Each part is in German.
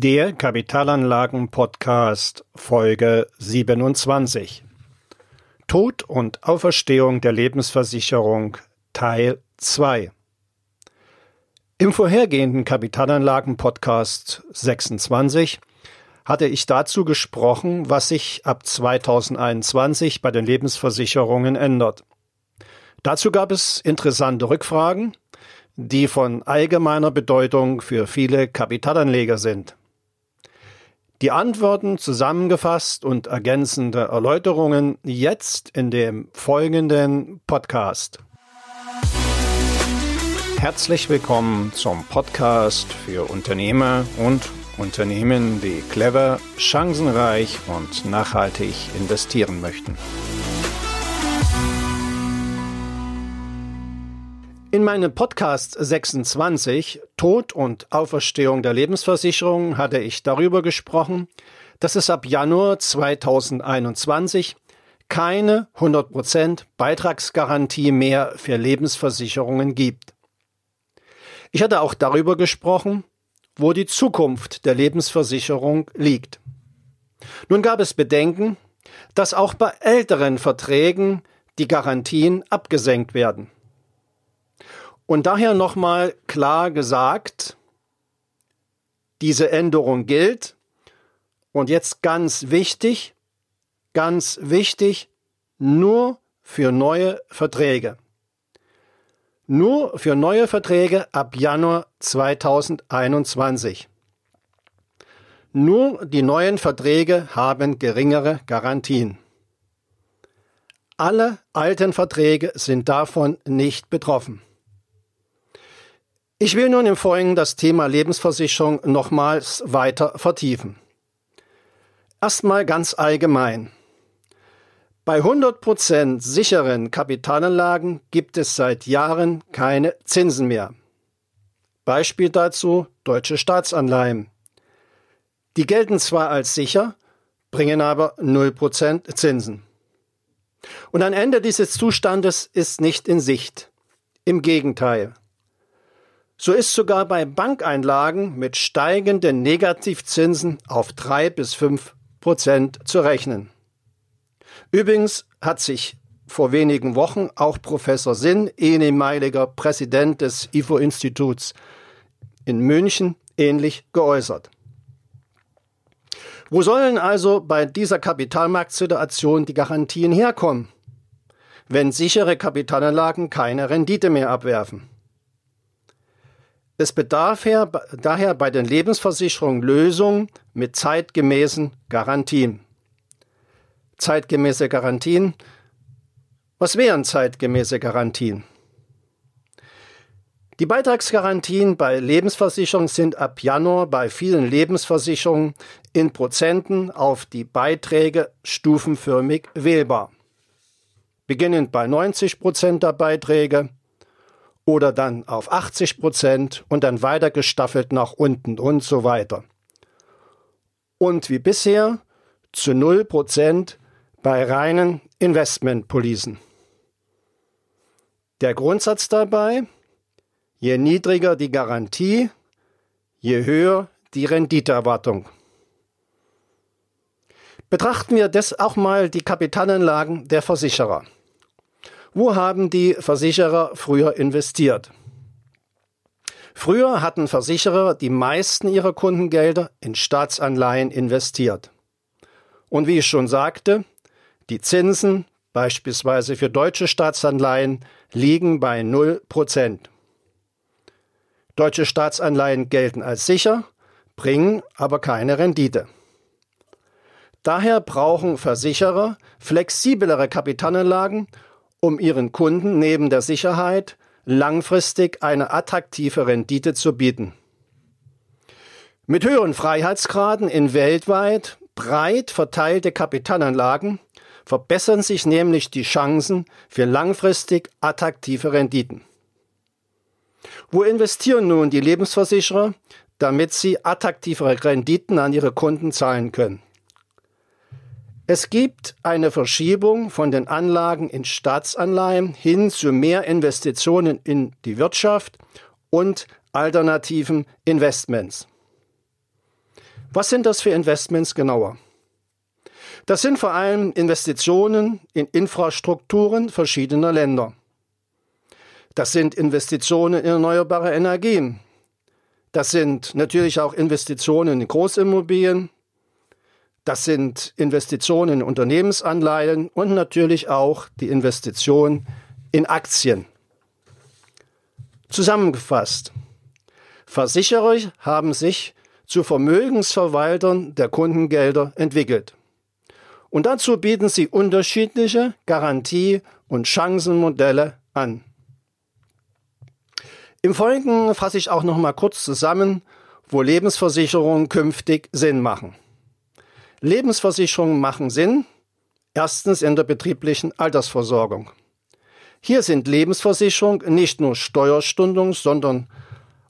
Der Kapitalanlagen-Podcast Folge 27. Tod und Auferstehung der Lebensversicherung Teil 2. Im vorhergehenden Kapitalanlagen-Podcast 26 hatte ich dazu gesprochen, was sich ab 2021 bei den Lebensversicherungen ändert. Dazu gab es interessante Rückfragen, die von allgemeiner Bedeutung für viele Kapitalanleger sind. Die Antworten zusammengefasst und ergänzende Erläuterungen jetzt in dem folgenden Podcast. Herzlich willkommen zum Podcast für Unternehmer und Unternehmen, die clever, chancenreich und nachhaltig investieren möchten. In meinem Podcast 26 Tod und Auferstehung der Lebensversicherung hatte ich darüber gesprochen, dass es ab Januar 2021 keine 100% Beitragsgarantie mehr für Lebensversicherungen gibt. Ich hatte auch darüber gesprochen, wo die Zukunft der Lebensversicherung liegt. Nun gab es Bedenken, dass auch bei älteren Verträgen die Garantien abgesenkt werden. Und daher nochmal klar gesagt, diese Änderung gilt. Und jetzt ganz wichtig, ganz wichtig, nur für neue Verträge. Nur für neue Verträge ab Januar 2021. Nur die neuen Verträge haben geringere Garantien. Alle alten Verträge sind davon nicht betroffen. Ich will nun im Folgenden das Thema Lebensversicherung nochmals weiter vertiefen. Erstmal ganz allgemein. Bei 100% sicheren Kapitalanlagen gibt es seit Jahren keine Zinsen mehr. Beispiel dazu deutsche Staatsanleihen. Die gelten zwar als sicher, bringen aber 0% Zinsen. Und ein Ende dieses Zustandes ist nicht in Sicht. Im Gegenteil. So ist sogar bei Bankeinlagen mit steigenden Negativzinsen auf drei bis fünf Prozent zu rechnen. Übrigens hat sich vor wenigen Wochen auch Professor Sinn, ehemaliger Präsident des IFO-Instituts in München, ähnlich geäußert. Wo sollen also bei dieser Kapitalmarktsituation die Garantien herkommen, wenn sichere Kapitalanlagen keine Rendite mehr abwerfen? Es bedarf daher bei den Lebensversicherungen Lösungen mit zeitgemäßen Garantien. Zeitgemäße Garantien. Was wären zeitgemäße Garantien? Die Beitragsgarantien bei Lebensversicherungen sind ab Januar bei vielen Lebensversicherungen in Prozenten auf die Beiträge stufenförmig wählbar. Beginnend bei 90 Prozent der Beiträge, oder dann auf 80 Prozent und dann weiter gestaffelt nach unten und so weiter. Und wie bisher zu 0 Prozent bei reinen Investmentpolicen. Der Grundsatz dabei, je niedriger die Garantie, je höher die Renditeerwartung. Betrachten wir das auch mal die Kapitalanlagen der Versicherer. Wo haben die Versicherer früher investiert? Früher hatten Versicherer die meisten ihrer Kundengelder in Staatsanleihen investiert. Und wie ich schon sagte, die Zinsen, beispielsweise für deutsche Staatsanleihen, liegen bei 0 Prozent. Deutsche Staatsanleihen gelten als sicher, bringen aber keine Rendite. Daher brauchen Versicherer flexiblere Kapitalanlagen um ihren Kunden neben der Sicherheit langfristig eine attraktive Rendite zu bieten. Mit höheren Freiheitsgraden in weltweit breit verteilte Kapitalanlagen verbessern sich nämlich die Chancen für langfristig attraktive Renditen. Wo investieren nun die Lebensversicherer, damit sie attraktivere Renditen an ihre Kunden zahlen können? Es gibt eine Verschiebung von den Anlagen in Staatsanleihen hin zu mehr Investitionen in die Wirtschaft und alternativen Investments. Was sind das für Investments genauer? Das sind vor allem Investitionen in Infrastrukturen verschiedener Länder. Das sind Investitionen in erneuerbare Energien. Das sind natürlich auch Investitionen in Großimmobilien. Das sind Investitionen in Unternehmensanleihen und natürlich auch die Investition in Aktien. Zusammengefasst. Versicherer haben sich zu Vermögensverwaltern der Kundengelder entwickelt. Und dazu bieten sie unterschiedliche Garantie- und Chancenmodelle an. Im Folgenden fasse ich auch noch mal kurz zusammen, wo Lebensversicherungen künftig Sinn machen. Lebensversicherungen machen Sinn, erstens in der betrieblichen Altersversorgung. Hier sind Lebensversicherungen nicht nur Steuerstundung, sondern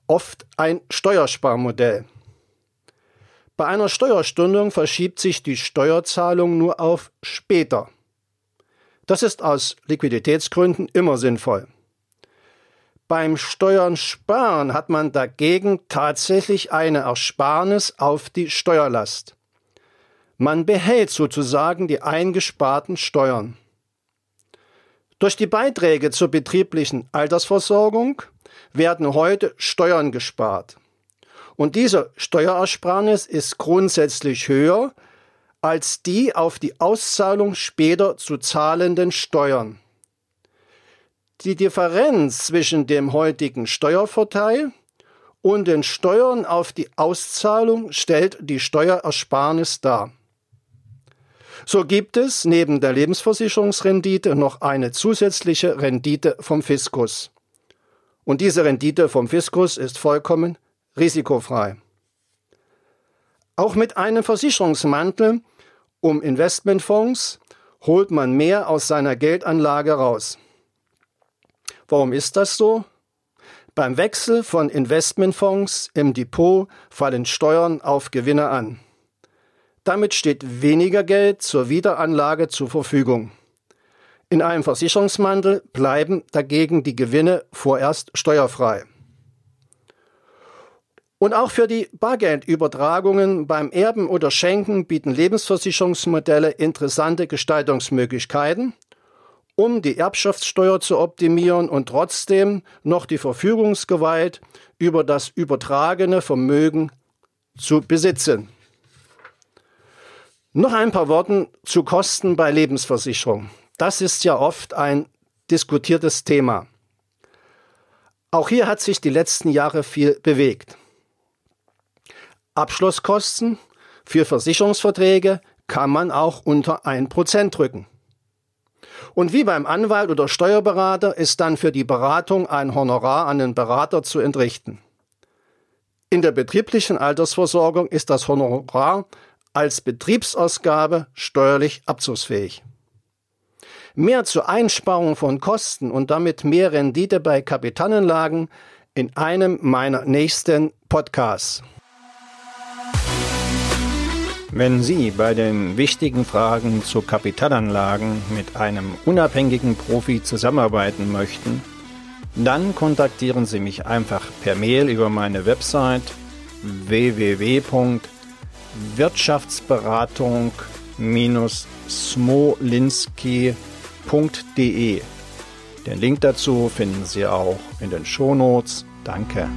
oft ein Steuersparmodell. Bei einer Steuerstundung verschiebt sich die Steuerzahlung nur auf später. Das ist aus Liquiditätsgründen immer sinnvoll. Beim Steuern sparen hat man dagegen tatsächlich eine Ersparnis auf die Steuerlast. Man behält sozusagen die eingesparten Steuern. Durch die Beiträge zur betrieblichen Altersversorgung werden heute Steuern gespart. Und diese Steuerersparnis ist grundsätzlich höher als die auf die Auszahlung später zu zahlenden Steuern. Die Differenz zwischen dem heutigen Steuervorteil und den Steuern auf die Auszahlung stellt die Steuerersparnis dar. So gibt es neben der Lebensversicherungsrendite noch eine zusätzliche Rendite vom Fiskus. Und diese Rendite vom Fiskus ist vollkommen risikofrei. Auch mit einem Versicherungsmantel um Investmentfonds holt man mehr aus seiner Geldanlage raus. Warum ist das so? Beim Wechsel von Investmentfonds im Depot fallen Steuern auf Gewinne an. Damit steht weniger Geld zur Wiederanlage zur Verfügung. In einem Versicherungsmantel bleiben dagegen die Gewinne vorerst steuerfrei. Und auch für die Bargeldübertragungen beim Erben oder Schenken bieten Lebensversicherungsmodelle interessante Gestaltungsmöglichkeiten um die Erbschaftssteuer zu optimieren und trotzdem noch die Verfügungsgewalt über das übertragene Vermögen zu besitzen. Noch ein paar Worte zu Kosten bei Lebensversicherung. Das ist ja oft ein diskutiertes Thema. Auch hier hat sich die letzten Jahre viel bewegt. Abschlusskosten für Versicherungsverträge kann man auch unter 1% drücken. Und wie beim Anwalt oder Steuerberater ist dann für die Beratung ein Honorar an den Berater zu entrichten. In der betrieblichen Altersversorgung ist das Honorar als Betriebsausgabe steuerlich abzugsfähig. Mehr zur Einsparung von Kosten und damit mehr Rendite bei Kapitalanlagen in einem meiner nächsten Podcasts. Wenn Sie bei den wichtigen Fragen zu Kapitalanlagen mit einem unabhängigen Profi zusammenarbeiten möchten, dann kontaktieren Sie mich einfach per Mail über meine Website www.wirtschaftsberatung-smolinski.de. Den Link dazu finden Sie auch in den Shownotes. Danke.